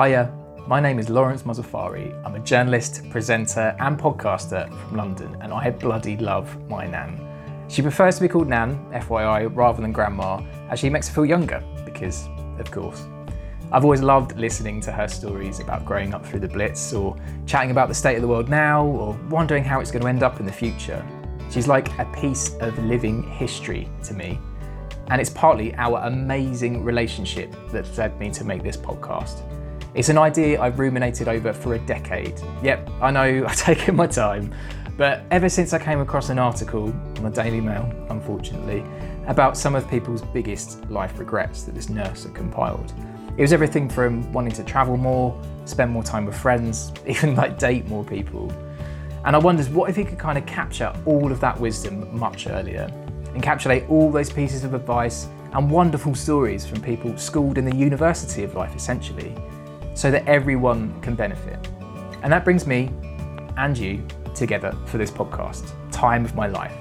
Hiya, my name is Lawrence Mozaffari. I'm a journalist, presenter, and podcaster from London, and I bloody love my nan. She prefers to be called Nan, FYI, rather than Grandma, as she makes her feel younger, because, of course. I've always loved listening to her stories about growing up through the Blitz, or chatting about the state of the world now, or wondering how it's going to end up in the future. She's like a piece of living history to me. And it's partly our amazing relationship that led me to make this podcast. It's an idea I've ruminated over for a decade. Yep, I know I've taken my time, but ever since I came across an article on the Daily Mail, unfortunately, about some of people's biggest life regrets that this nurse had compiled. It was everything from wanting to travel more, spend more time with friends, even like date more people. And I wondered what if he could kind of capture all of that wisdom much earlier, encapsulate all those pieces of advice and wonderful stories from people schooled in the university of life essentially, so that everyone can benefit. And that brings me and you together for this podcast, Time of My Life.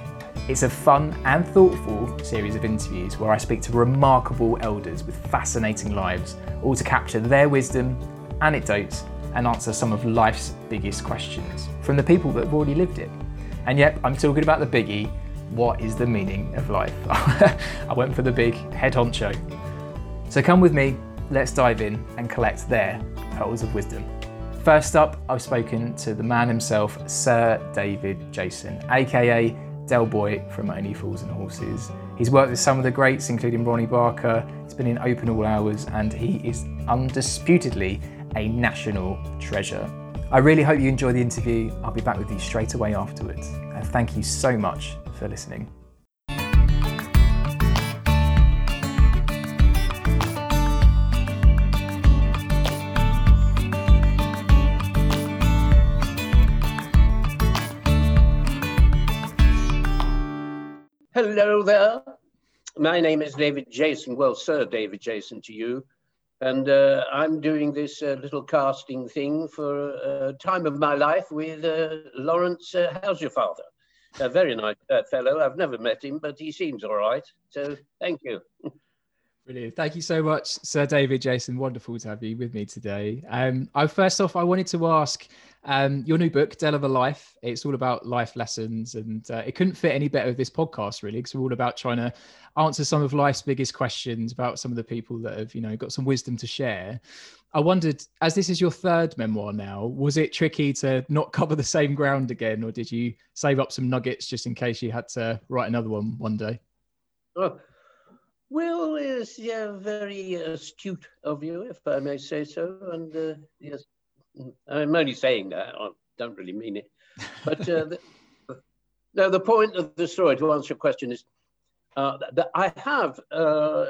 It's a fun and thoughtful series of interviews where I speak to remarkable elders with fascinating lives, all to capture their wisdom, anecdotes, and answer some of life's biggest questions from the people that have already lived it. And yep, I'm talking about the biggie what is the meaning of life? I went for the big head honcho. So come with me let's dive in and collect their pearls of wisdom. First up, I've spoken to the man himself, Sir David Jason, aka Del Boy from Only Fools and Horses. He's worked with some of the greats, including Ronnie Barker. He's been in Open All Hours, and he is undisputedly a national treasure. I really hope you enjoy the interview. I'll be back with you straight away afterwards. And thank you so much for listening. Hello there. My name is David Jason. Well, Sir David Jason to you. And uh, I'm doing this uh, little casting thing for uh, Time of My Life with uh, Lawrence. Uh, how's your father? A very nice uh, fellow. I've never met him, but he seems all right. So thank you. Brilliant. Thank you so much, Sir David Jason. Wonderful to have you with me today. Um, I, first off, I wanted to ask um, your new book, Del of a Life. It's all about life lessons, and uh, it couldn't fit any better with this podcast, really, because we're all about trying to answer some of life's biggest questions about some of the people that have, you know, got some wisdom to share. I wondered, as this is your third memoir now, was it tricky to not cover the same ground again, or did you save up some nuggets just in case you had to write another one one day? Oh well, it's yeah, very astute of you, if I may say so. And uh, yes, I'm only saying that. I don't really mean it. But uh, the, no, the point of the story, to answer your question, is uh, that I have, uh,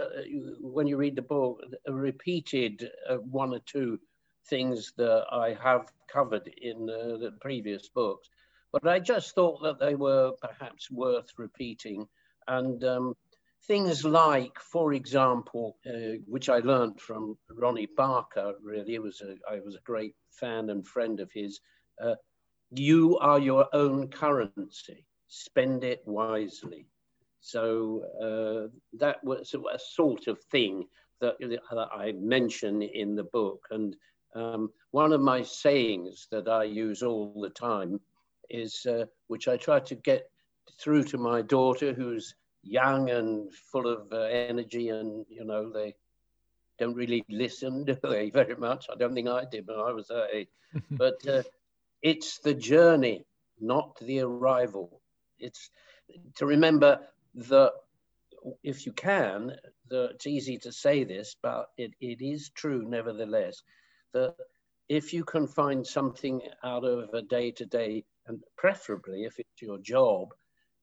when you read the book, repeated uh, one or two things that I have covered in the previous books. But I just thought that they were perhaps worth repeating. And um, things like, for example, uh, which I learned from Ronnie Barker, really, was a, I was a great fan and friend of his. Uh, you are your own currency, spend it wisely. So uh, that was a sort of thing that, that I mention in the book. And um, one of my sayings that I use all the time is, uh, which I try to get through to my daughter, who's young and full of uh, energy, and you know they don't really listen, do they? Very much. I don't think I did when I was that age. but uh, it's the journey, not the arrival. It's to remember that if you can, that it's easy to say this, but it, it is true nevertheless, that if you can find something out of a day to day, and preferably if it's your job,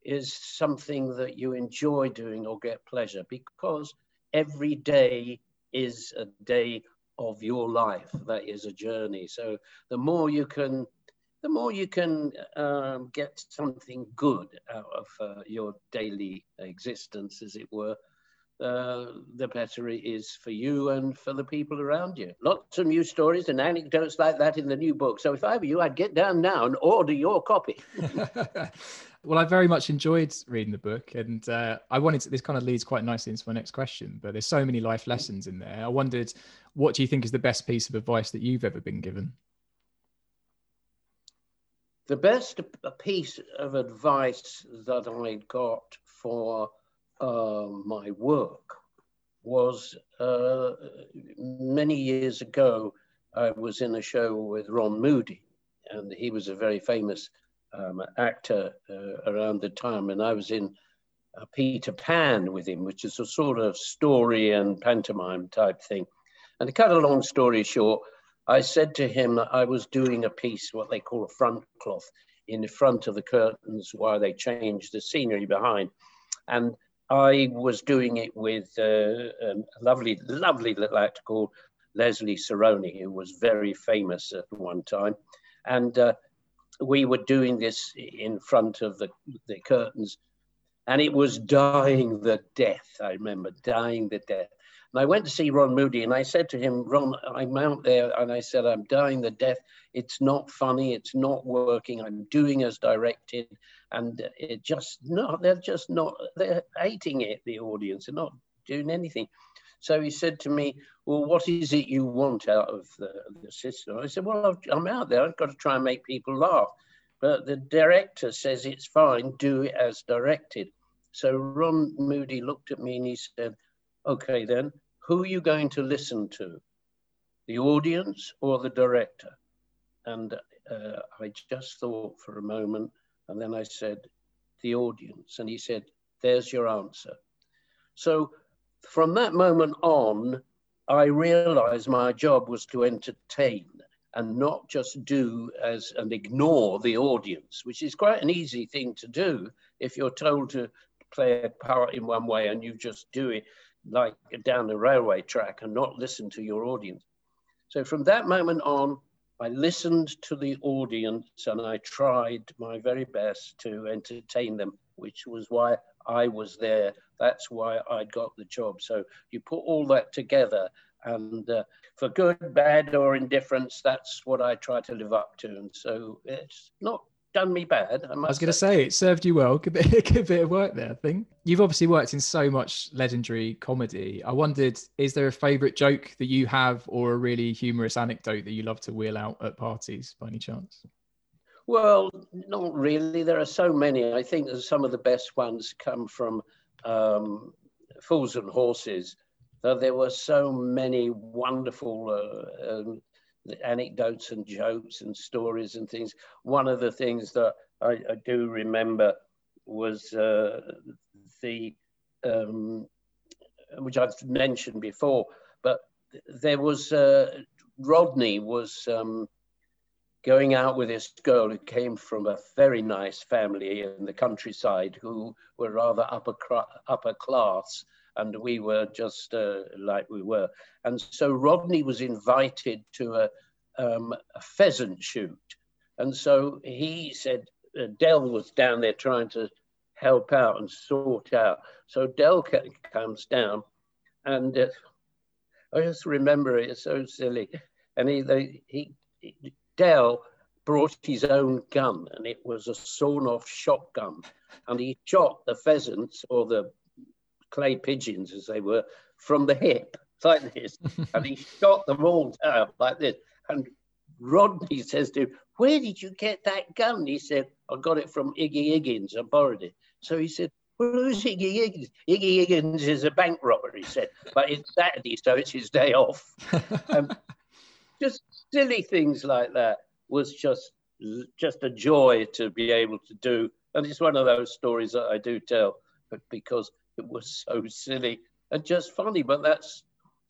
is something that you enjoy doing or get pleasure because every day is a day of your life that is a journey so the more you can the more you can um, get something good out of uh, your daily existence as it were uh, the better it is for you and for the people around you. Lots of new stories and anecdotes like that in the new book. So if I were you, I'd get down now and order your copy. Well, I very much enjoyed reading the book, and uh, I wanted to. This kind of leads quite nicely into my next question. But there's so many life lessons in there. I wondered, what do you think is the best piece of advice that you've ever been given? The best piece of advice that I got for uh, my work was uh, many years ago. I was in a show with Ron Moody, and he was a very famous um, actor uh, around the time, and I was in Peter Pan with him, which is a sort of story and pantomime type thing. And to cut a long story short, I said to him that I was doing a piece, what they call a front cloth, in the front of the curtains while they changed the scenery behind. And I was doing it with uh, um, a lovely, lovely little actor called Leslie Sarony, who was very famous at one time. And uh, we were doing this in front of the, the curtains, and it was dying the death. I remember dying the death. And I went to see Ron Moody, and I said to him, Ron, I'm out there, and I said, I'm dying the death. It's not funny. It's not working. I'm doing as directed, and it just not. They're just not. They're hating it. The audience. They're not doing anything. So he said to me, Well, what is it you want out of the, the system? I said, Well, I'm out there. I've got to try and make people laugh. But the director says it's fine, do it as directed. So Ron Moody looked at me and he said, Okay, then, who are you going to listen to? The audience or the director? And uh, I just thought for a moment, and then I said, The audience. And he said, There's your answer. So from that moment on, I realized my job was to entertain and not just do as and ignore the audience, which is quite an easy thing to do if you're told to play a part in one way and you just do it like down the railway track and not listen to your audience. So from that moment on, I listened to the audience and I tried my very best to entertain them, which was why I was there. That's why I got the job. So you put all that together, and uh, for good, bad, or indifference, that's what I try to live up to. And so it's not done me bad. I, I was going to say it served you well. Good bit, good bit of work there. I think you've obviously worked in so much legendary comedy. I wondered, is there a favourite joke that you have, or a really humorous anecdote that you love to wheel out at parties, by any chance? Well, not really. There are so many. I think that some of the best ones come from um, Fools and Horses. That there were so many wonderful uh, um, anecdotes and jokes and stories and things. One of the things that I, I do remember was uh, the, um, which I've mentioned before, but there was uh, Rodney was um, going out with this girl who came from a very nice family in the countryside who were rather upper, upper class and we were just uh, like we were. And so Rodney was invited to a, um, a pheasant shoot. And so he said, uh, Del was down there trying to help out and sort out. So Del comes down and uh, I just remember it, it's so silly. And he, they, he, he Del brought his own gun and it was a sawn off shotgun. And he shot the pheasants or the clay pigeons as they were from the hip like this. and he shot them all down like this. And Rodney says to him, Where did you get that gun? He said, I got it from Iggy Higgins. I borrowed it. So he said, well, who's Iggy Higgins? Iggy Higgins is a bank robber, he said, but it's Saturday, so it's his day off. um, just silly things like that was just just a joy to be able to do. And it's one of those stories that I do tell, but because it was so silly and just funny. But that's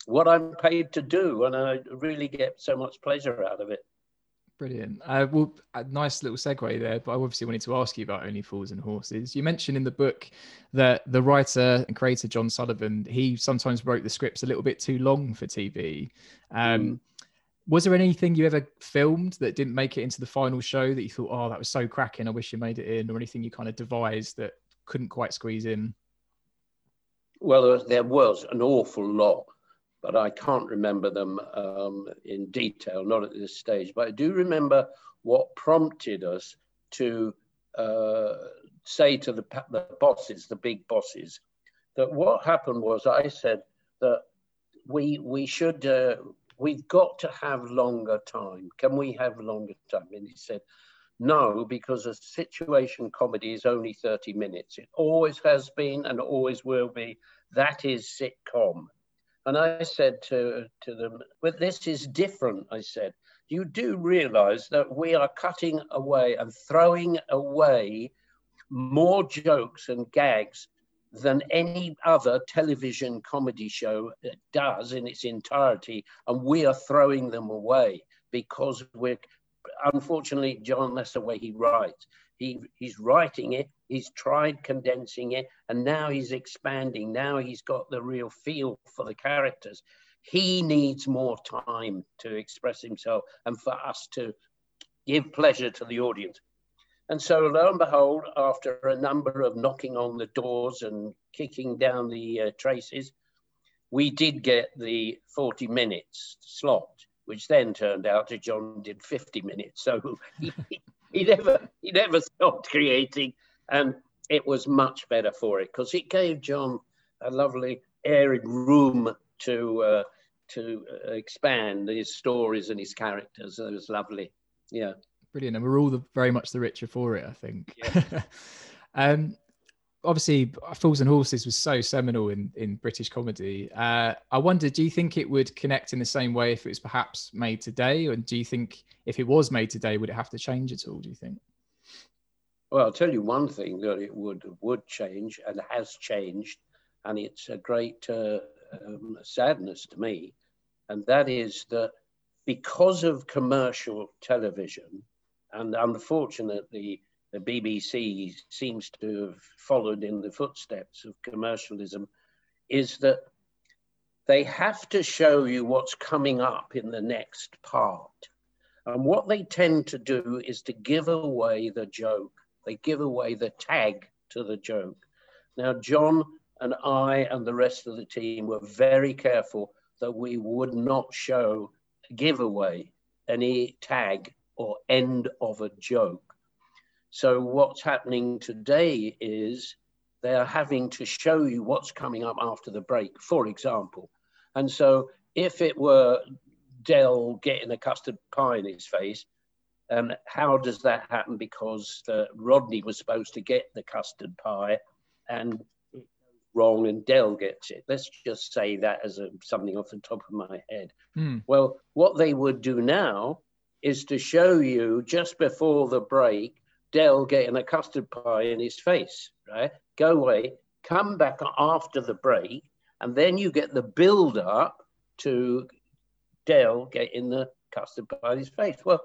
what I'm paid to do, and I really get so much pleasure out of it. Brilliant. Uh, well, a nice little segue there, but I obviously wanted to ask you about Only Fools and Horses. You mentioned in the book that the writer and creator John Sullivan, he sometimes wrote the scripts a little bit too long for TV. Um, mm was there anything you ever filmed that didn't make it into the final show that you thought, oh, that was so cracking, I wish you made it in, or anything you kind of devised that couldn't quite squeeze in? Well, there was an awful lot, but I can't remember them um, in detail, not at this stage. But I do remember what prompted us to uh, say to the, the bosses, the big bosses, that what happened was I said that we we should uh, we've got to have longer time. Can we have longer time? And he said, no, because a situation comedy is only 30 minutes. It always has been and always will be. That is sitcom. And I said to, to them, but this is different, I said. You do realize that we are cutting away and throwing away more jokes and gags than any other television comedy show does in its entirety. And we are throwing them away because we're, unfortunately, John, that's the way he writes. He, he's writing it, he's tried condensing it, and now he's expanding. Now he's got the real feel for the characters. He needs more time to express himself and for us to give pleasure to the audience. And so, lo and behold, after a number of knocking on the doors and kicking down the uh, traces, we did get the 40 minutes slot, which then turned out that John did 50 minutes. So he, he, never, he never stopped creating. And it was much better for it because it gave John a lovely airy room to, uh, to uh, expand his stories and his characters. It was lovely. Yeah brilliant, and we're all the, very much the richer for it. I think. Yeah. um, obviously, Fools and Horses was so seminal in in British comedy. Uh, I wonder, do you think it would connect in the same way if it was perhaps made today, or do you think if it was made today, would it have to change at all? Do you think? Well, I'll tell you one thing that it would would change and has changed, and it's a great uh, um, sadness to me, and that is that because of commercial television, and unfortunately, the BBC seems to have followed in the footsteps of commercialism, is that they have to show you what's coming up in the next part. And what they tend to do is to give away the joke. They give away the tag to the joke. Now, John and I and the rest of the team were very careful that we would not show, give away any tag or end of a joke. So what's happening today is they are having to show you what's coming up after the break, for example. And so if it were Del getting a custard pie in his face, um, how does that happen? Because uh, Rodney was supposed to get the custard pie and wrong and Del gets it. Let's just say that as a, something off the top of my head. Mm. Well, what they would do now is to show you just before the break, Del getting a custard pie in his face, right? Go away, come back after the break, and then you get the build up to Del getting the custard pie in his face. Well,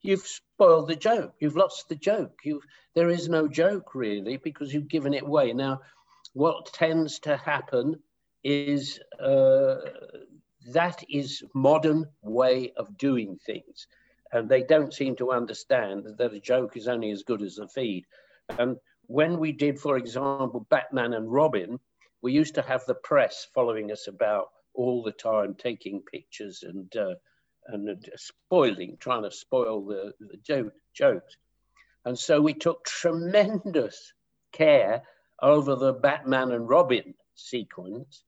you've spoiled the joke. You've lost the joke. You've, there is no joke really because you've given it away. Now, what tends to happen is uh, that is modern way of doing things and they don't seem to understand that a joke is only as good as the feed. And when we did, for example, Batman and Robin, we used to have the press following us about all the time, taking pictures and uh, and spoiling, trying to spoil the, the joke, jokes. And so we took tremendous care over the Batman and Robin sequence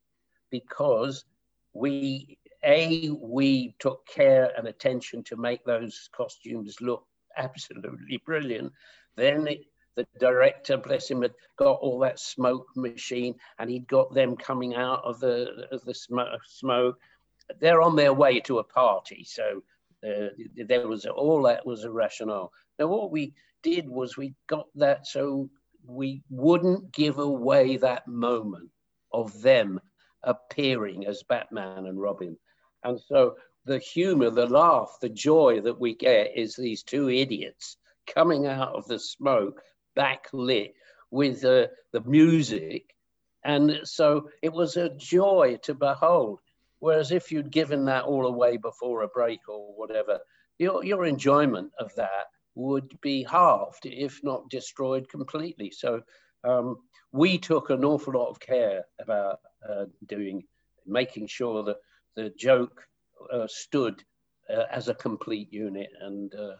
because we a, we took care and attention to make those costumes look absolutely brilliant. Then it, the director, bless him, had got all that smoke machine and he'd got them coming out of the, of the smoke. They're on their way to a party. So uh, there was all that was a rationale. Now, what we did was we got that so we wouldn't give away that moment of them appearing as Batman and Robin. And so the humor, the laugh, the joy that we get is these two idiots coming out of the smoke, backlit with uh, the music. And so it was a joy to behold. Whereas if you'd given that all away before a break or whatever, your, your enjoyment of that would be halved, if not destroyed completely. So um, we took an awful lot of care about uh, doing, making sure that the joke uh, stood uh, as a complete unit, and uh,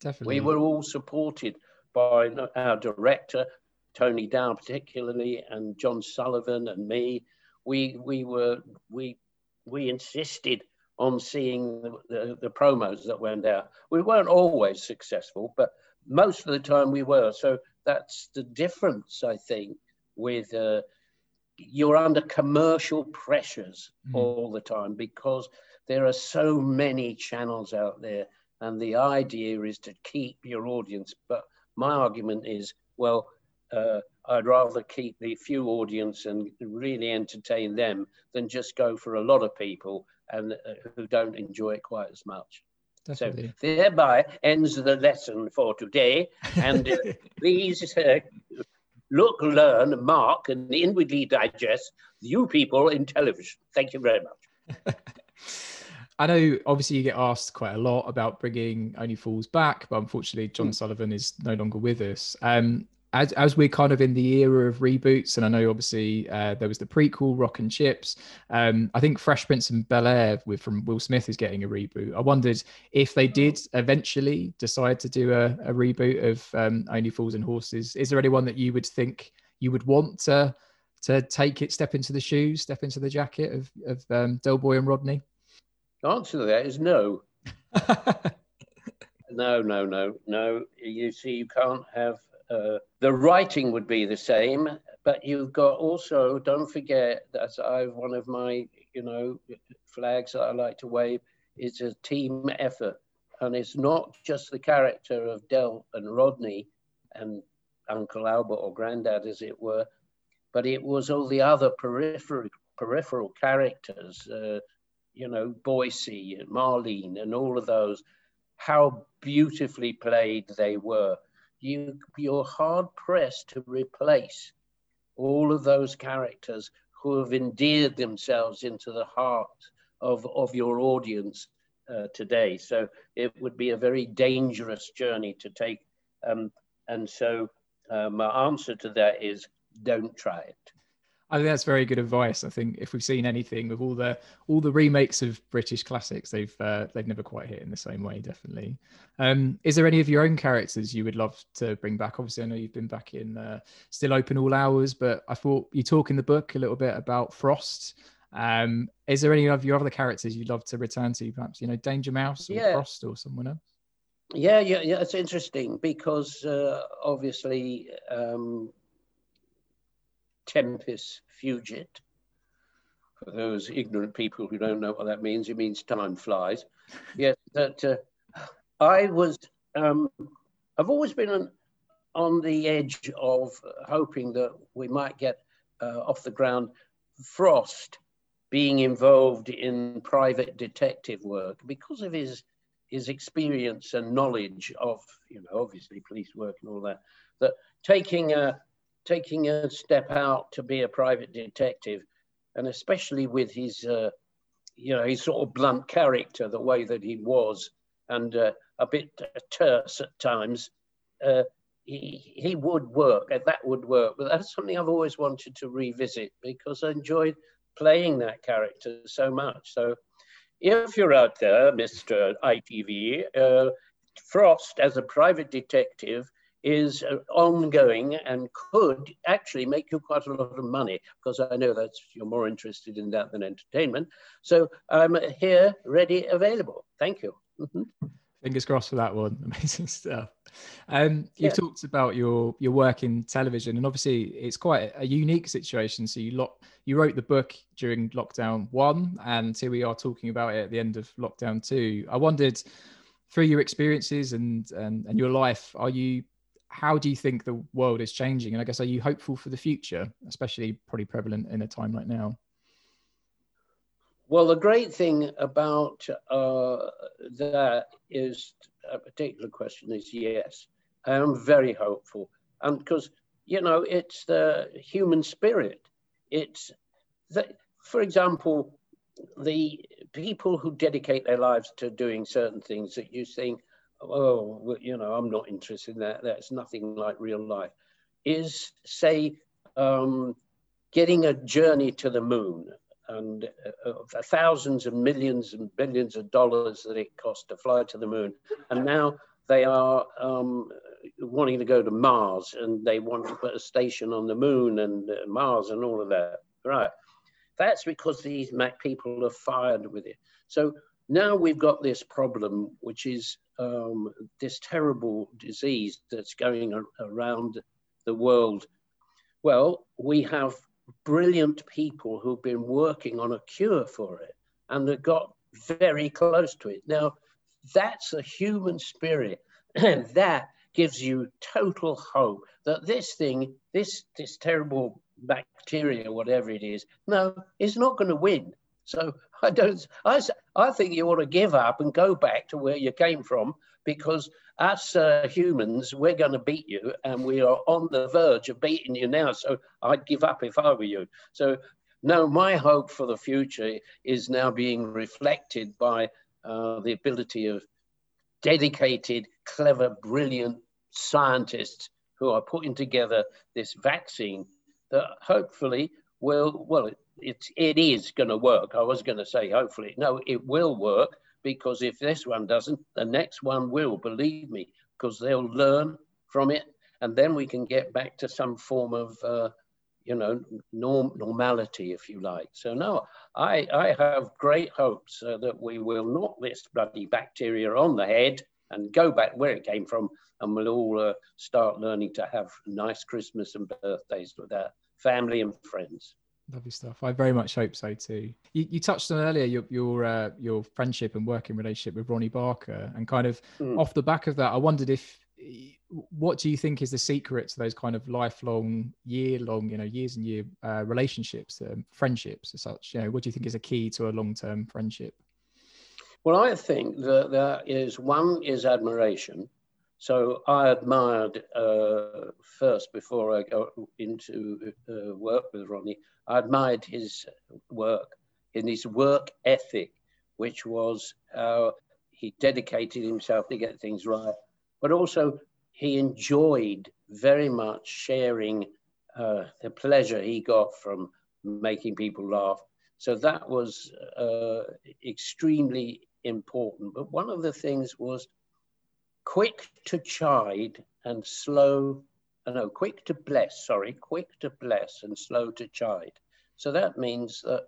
Definitely. we were all supported by our director Tony Dow particularly, and John Sullivan and me, we we were we we insisted on seeing the, the, the, promos that went out. We weren't always successful, but most of the time we were. So that's the difference, I think, with uh, you're under commercial pressures mm. all the time because there are so many channels out there, and the idea is to keep your audience. But my argument is, well, uh, I'd rather keep the few audience and really entertain them than just go for a lot of people and uh, who don't enjoy it quite as much. Definitely. So thereby ends the lesson for today. And uh, please uh, look, learn, mark, and inwardly digest you people in television. Thank you very much. I know obviously you get asked quite a lot about bringing Only Fools back, but unfortunately John mm. Sullivan is no longer with us. Um, as, as we're kind of in the era of reboots, and I know obviously uh, there was the prequel Rock and Chips. Um, I think Fresh Prince and Bel Air with from Will Smith is getting a reboot. I wondered if they did eventually decide to do a, a reboot of um, Only Fools and Horses. Is there anyone that you would think you would want to to take it, step into the shoes, step into the jacket of of um, Del Boy and Rodney? The answer to that is no. no, no, no, no. You see, you can't have uh, the writing would be the same, but you've got also, don't forget that I've one of my, you know, flags that I like to wave is a team effort. And it's not just the character of Del and Rodney and Uncle Albert or Granddad, as it were, but it was all the other peripheral, peripheral characters, uh, you know, Boycie and Marlene and all of those, how beautifully played they were you, you're hard pressed to replace all of those characters who have endeared themselves into the heart of, of your audience uh, today. So it would be a very dangerous journey to take. Um, and so uh, my answer to that is don't try it. I think that's very good advice. I think if we've seen anything with all the all the remakes of British classics, they've uh, they've never quite hit in the same way. Definitely. Um, is there any of your own characters you would love to bring back? Obviously, I know you've been back in uh, Still Open All Hours, but I thought you talk in the book a little bit about Frost. Um, is there any of your other characters you'd love to return to? Perhaps you know Danger Mouse or yeah. Frost or someone else. Yeah, yeah, yeah. It's interesting because uh, obviously um, tempus fugit. For those ignorant people who don't know what that means, it means time flies. yes, that uh, I was, um, I've always been on, on the edge of hoping that we might get uh, off the ground Frost being involved in private detective work because of his his experience and knowledge of, you know, obviously police work and all that, that taking a, taking a step out to be a private detective, and especially with his, uh, you know, his sort of blunt character, the way that he was, and uh, a bit terse at times, uh, he, he would work, and that would work. But that's something I've always wanted to revisit because I enjoyed playing that character so much. So if you're out there, Mr. ITV, uh, Frost as a private detective is uh, ongoing and could actually make you quite a lot of money because I know that you're more interested in that than entertainment. So I'm here, ready, available. Thank you. Mm-hmm. Fingers crossed for that one. Amazing stuff. Um, you've yeah. talked about your your work in television, and obviously it's quite a unique situation. So you you wrote the book during lockdown one, and here we are talking about it at the end of lockdown two. I wondered, through your experiences and and, and your life, are you how do you think the world is changing? And I guess, are you hopeful for the future, especially probably prevalent in a time like now? Well, the great thing about uh, that is a particular question is yes. I am very hopeful. And because, you know, it's the human spirit. It's, the, for example, the people who dedicate their lives to doing certain things that you think, oh, you know, I'm not interested in that. That's nothing like real life. Is say um, getting a journey to the moon and uh, uh, thousands and millions and billions of dollars that it cost to fly to the moon, and now they are um, wanting to go to Mars and they want to put a station on the moon and uh, Mars and all of that. Right. That's because these Mac people are fired with it. So now we've got this problem, which is um, this terrible disease that's going around the world. Well, we have brilliant people who've been working on a cure for it and have got very close to it. Now, that's a human spirit, and that gives you total hope that this thing, this, this terrible bacteria, whatever it is, no, it's not going to win. So I don't. I, I think you ought to give up and go back to where you came from because us uh, humans, we're going to beat you, and we are on the verge of beating you now. So I'd give up if I were you. So no, my hope for the future is now being reflected by uh, the ability of dedicated, clever, brilliant scientists who are putting together this vaccine that hopefully will, well, it, it is going to work. I was going to say hopefully. No, it will work because if this one doesn't, the next one will, believe me, because they'll learn from it and then we can get back to some form of uh, you know, norm, normality, if you like. So no, I, I have great hopes uh, that we will knock this bloody bacteria on the head and go back where it came from, and we'll all uh, start learning to have nice Christmas and birthdays with our family and friends. Lovely stuff. I very much hope so too. You, you touched on earlier your your uh, your friendship and working relationship with Ronnie Barker, and kind of mm. off the back of that, I wondered if what do you think is the secret to those kind of lifelong, year long, you know, years and year uh, relationships, um, friendships, as such? You know, what do you think is a key to a long term friendship? Well, I think that there is one is admiration. So I admired uh, first before I got into uh, work with Ronnie. I admired his work and his work ethic, which was how he dedicated himself to get things right but also he enjoyed very much sharing uh, the pleasure he got from making people laugh. So that was uh, extremely important. But one of the things was quick to chide and slow, uh, no, quick to bless, sorry, quick to bless and slow to chide. So that means that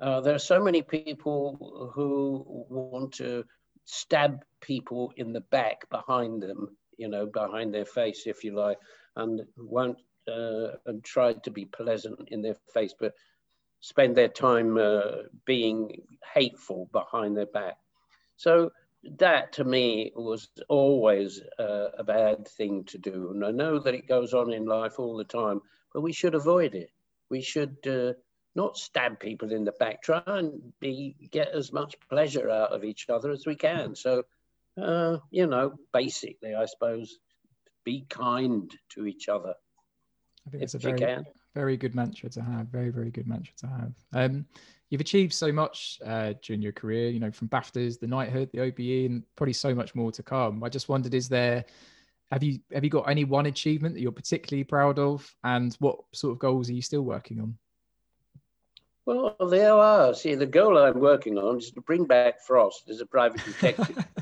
uh, there are so many people who want to stab people in the back behind them, you know, behind their face, if you like, and won't uh, and try to be pleasant in their face, but spend their time uh, being hateful behind their back. So that to me was always uh, a bad thing to do. And I know that it goes on in life all the time, but we should avoid it. We should uh, not stab people in the back, try and be, get as much pleasure out of each other as we can. So, uh, you know, basically, I suppose, be kind to each other. I think it's a very, very good mantra to have. Very, very good mantra to have. Um, you've achieved so much uh, during your career, you know, from BAFTAs, the knighthood, the OBE, and probably so much more to come. I just wondered, is there have you have you got any one achievement that you're particularly proud of, and what sort of goals are you still working on? Well, there are. See, the goal I'm working on is to bring back Frost as a private detective.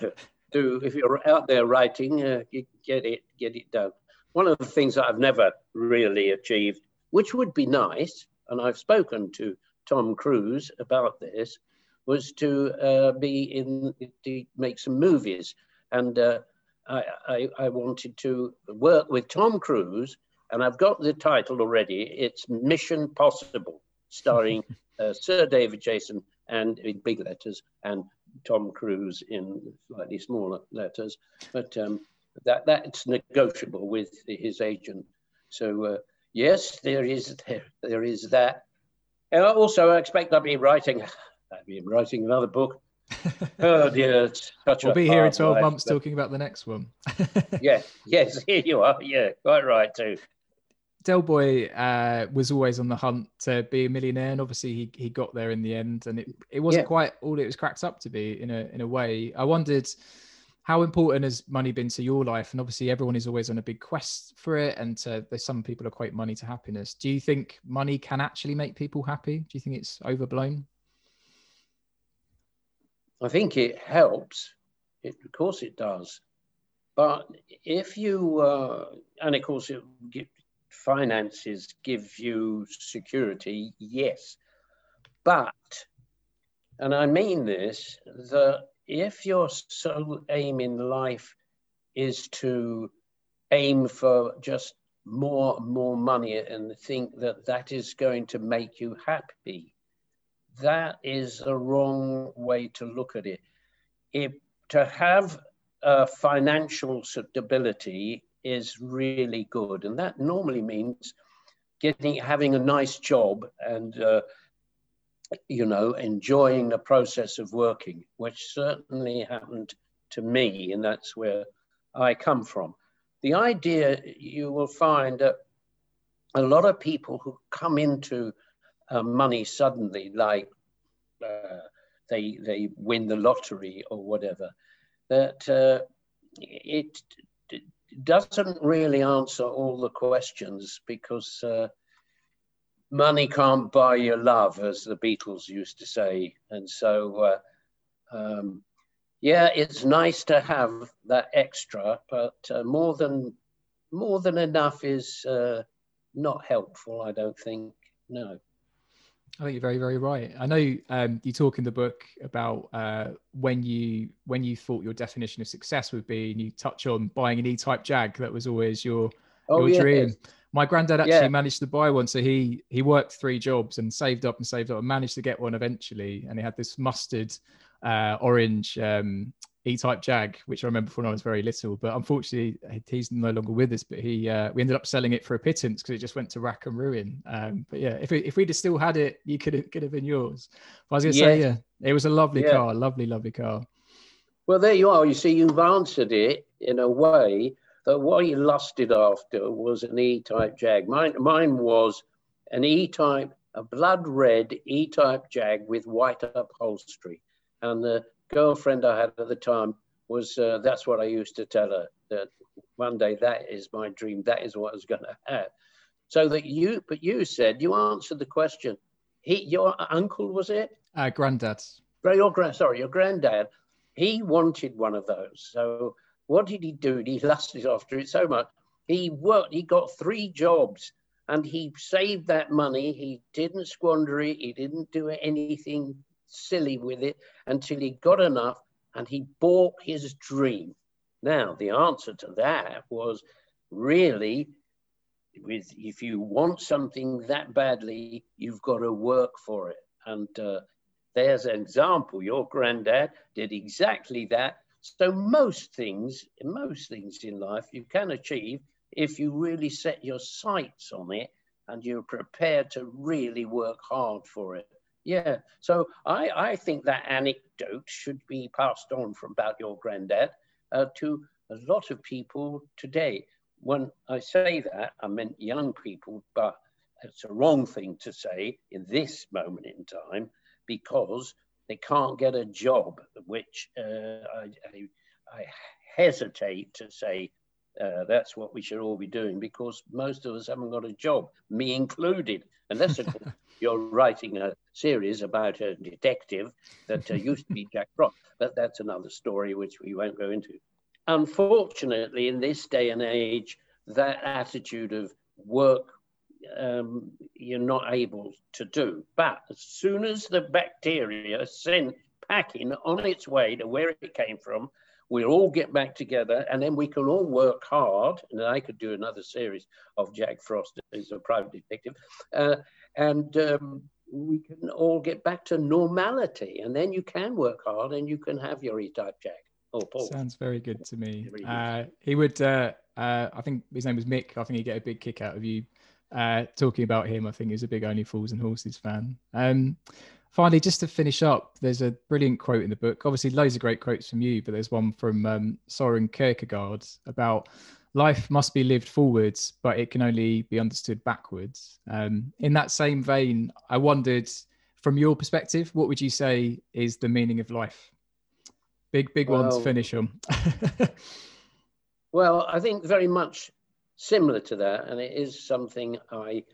to, if you're out there writing, uh, get it, get it done. One of the things that I've never really achieved, which would be nice, and I've spoken to Tom Cruise about this, was to uh, be in to make some movies, and uh, I, I, I wanted to work with Tom Cruise, and I've got the title already. It's Mission Possible starring uh, Sir David Jason and in big letters and Tom Cruise in slightly smaller letters. But um, that that's negotiable with his agent. So uh, yes, there is there, there is that. And also, I expect I'll be writing. I'll be writing another book. oh dear, we'll be here in 12 life, months but... talking about the next one. yeah, yes, here you are. Yeah, quite right too. Del Boy uh, was always on the hunt to be a millionaire, and obviously he, he got there in the end. And it, it wasn't yeah. quite all it was cracked up to be in a in a way. I wondered how important has money been to your life? And obviously everyone is always on a big quest for it, and to, some people equate money to happiness. Do you think money can actually make people happy? Do you think it's overblown? I think it helps. It, of course, it does. But if you, uh, and of course, it, finances give you security, yes. But, and I mean this, that if your sole aim in life is to aim for just more and more money and think that that is going to make you happy that is the wrong way to look at it. To have financial stability is really good and that normally means getting having a nice job and uh, you know enjoying the process of working which certainly happened to me and that's where i come from. The idea you will find that a lot of people who come into uh, money suddenly, like uh, they they win the lottery or whatever, that uh, it, doesn't really answer all the questions because uh, money can't buy your love, as the Beatles used to say, and so. Uh, um, yeah, it's nice to have that extra, but uh, more than more than enough is uh, not helpful. I don't think. No. I think you're very, very right. I know um, you talk in the book about uh, when you when you thought your definition of success would be, and you touch on buying an E-type Jag. That was always your oh, your dream. My granddad actually yeah. managed to buy one, so he he worked three jobs and saved up and saved up and managed to get one eventually. And he had this mustard uh, orange um, E-type Jag, which I remember from when I was very little. But unfortunately, he's no longer with us. But he, uh, we ended up selling it for a pittance because it just went to rack and ruin. Um, but yeah, if we, if we'd have still had it, you could have could have been yours. But I was going to yeah. say, yeah, it was a lovely yeah. car, lovely, lovely car. Well, there you are. You see, you've answered it in a way that what he lusted after was an E-type Jag. Mine, mine was an E-type, a blood red E-type Jag with white upholstery and the girlfriend I had at the time was, uh, that's what I used to tell her, that one day that is my dream, that is what I was going to have. So that you, but you said, you answered the question. He, your uncle, was it? Uh, granddad. Your grand, sorry, your granddad, he wanted one of those. So what did he do? He lusted after it so much. He worked, he got three jobs and he saved that money. He didn't squander it. He didn't do anything silly with it until he got enough and he bought his dream. Now, the answer to that was really with if you want something that badly, you've got to work for it. And uh, there's an example. Your granddad did exactly that. So most things, most things in life, you can achieve if you really set your sights on it and you're prepared to really work hard for it. Yeah. So I, I think that anecdote should be passed on from about your granddad uh, to a lot of people today. When I say that, I meant young people, but it's a wrong thing to say in this moment in time because they can't get a job, which uh, I, I, I, hesitate to say uh, that's what we should all be doing because most of us haven't got a job, me included. Unless you're writing a series about a detective that uh, used to be Jack Frost, but that's another story which we won't go into. Unfortunately, in this day and age, that attitude of work um, you're not able to do. But as soon as the bacteria sent packing on its way to where it came from, we'll all get back together and then we can all work hard. And I could do another series of Jack Frost as a private detective. Uh, and um, we can all get back to normality. And then you can work hard and you can have your E-type Jag. Oh, Paul. Sounds very good to me. Uh, he would, uh, uh, I think his name was Mick. I think he'd get a big kick out of you uh, talking about him. I think he's a big Only Fools and Horses fan. Um, finally, just to finish up, there's a brilliant quote in the book. Obviously, loads of great quotes from you, but there's one from um, Soren Kierkegaard about life must be lived forwards, but it can only be understood backwards. Um, in that same vein, I wondered, from your perspective, what would you say is the meaning of life? Big, big well, one to finish on. well, I think very much similar to that, and it is something I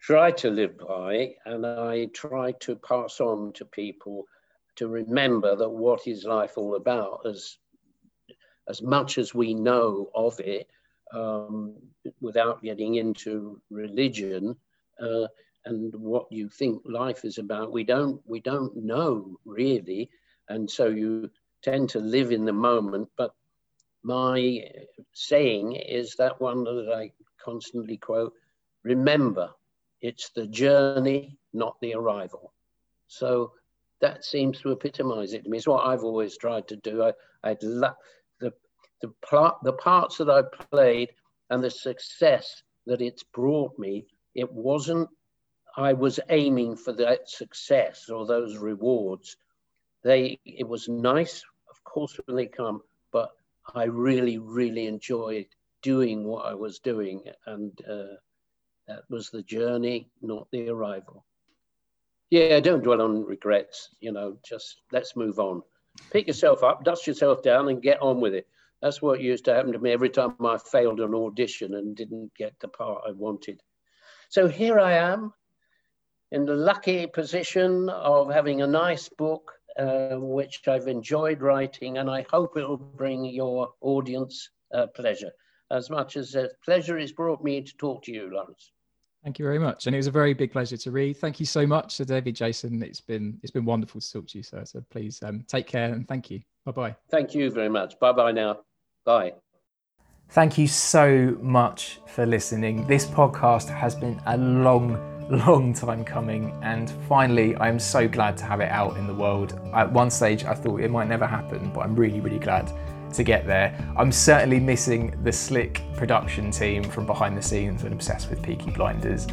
try to live by and I try to pass on to people to remember that what is life all about, as as much as we know of it, um, without getting into religion uh, and what you think life is about, we don't we don't know really, and so you tend to live in the moment. But my saying is that one that I constantly quote: "Remember, it's the journey, not the arrival." So that seems to epitomize it to me. It's what I've always tried to do. I, I'd love the the plot, the parts that I played, and the success that it's brought me. It wasn't. I was aiming for that success or those rewards. They. It was nice, of course, when they come, I really, really enjoyed doing what I was doing, and uh, that was the journey, not the arrival. Yeah, don't dwell on regrets. You know, just let's move on. Pick yourself up, dust yourself down, and get on with it. That's what used to happen to me every time I failed an audition and didn't get the part I wanted. So here I am in the lucky position of having a nice book, uh, which I've enjoyed writing, and I hope it will bring your audience uh, pleasure as much as uh, pleasure has brought me to talk to you, Lawrence. Thank you very much, and it was a very big pleasure to read. Thank you so much, Sir David Jason. It's been it's been wonderful to talk to you, sir. So please um, take care and thank you. Bye bye. Thank you very much. Bye bye now. Bye. Thank you so much for listening. This podcast has been a long, long time coming, and finally, I am so glad to have it out in the world. At one stage, I thought it might never happen, but I'm really, really glad to get there. I'm certainly missing the slick production team from behind the scenes and obsessed with Peaky Blinders.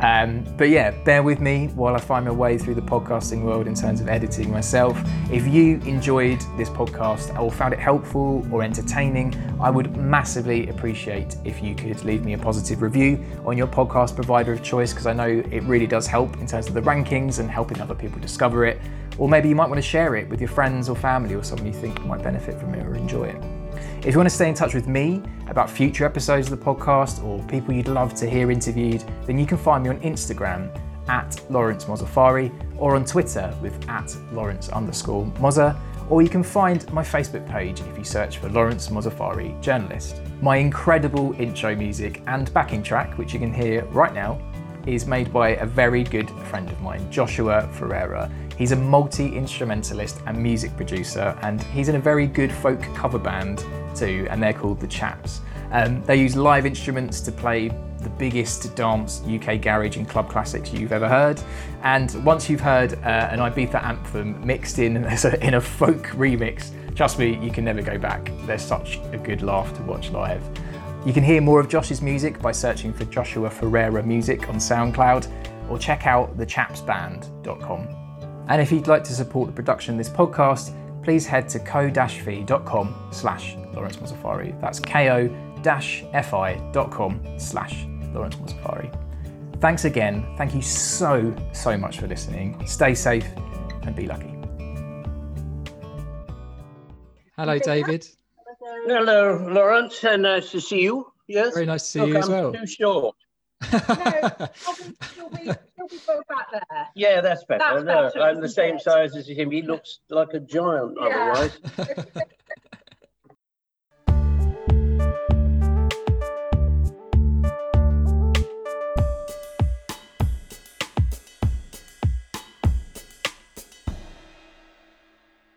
Um, but yeah, bear with me while I find my way through the podcasting world in terms of editing myself. If you enjoyed this podcast or found it helpful or entertaining, I would massively appreciate if you could leave me a positive review on your podcast provider of choice because I know it really does help in terms of the rankings and helping other people discover it. Or maybe you might want to share it with your friends or family or someone you think might benefit from it or enjoy it. If you want to stay in touch with me about future episodes of the podcast or people you'd love to hear interviewed, then you can find me on Instagram at Lawrence Mozaffari or on Twitter with at Lawrence underscore Moza, or you can find my Facebook page if you search for Lawrence Mozaffari Journalist. My incredible intro music and backing track, which you can hear right now, is made by a very good friend of mine, Joshua Ferreira. He's a multi instrumentalist and music producer, and he's in a very good folk cover band too, and they're called The Chaps. Um, they use live instruments to play the biggest dance UK garage and club classics you've ever heard. And once you've heard uh, an Ibiza anthem mixed in in a folk remix, trust me, you can never go back. They're such a good laugh to watch live. You can hear more of Josh's music by searching for Joshua Ferreira Music on SoundCloud or check out thechapsband.com. And if you'd like to support the production of this podcast, please head to ko-fi.com slash Lawrence Mozaffari. That's ko-fi.com slash Lawrence Mozaffari. Thanks again. Thank you so, so much for listening. Stay safe and be lucky. Hello, David. Hello, Lawrence. Uh, nice to see you. Yes. Very nice to see Look, you as I'm well. Too short. no, he'll be, he'll be back there. Yeah, that's better. That's no, better, I'm the same it? size as him. He looks like a giant Yeah. otherwise.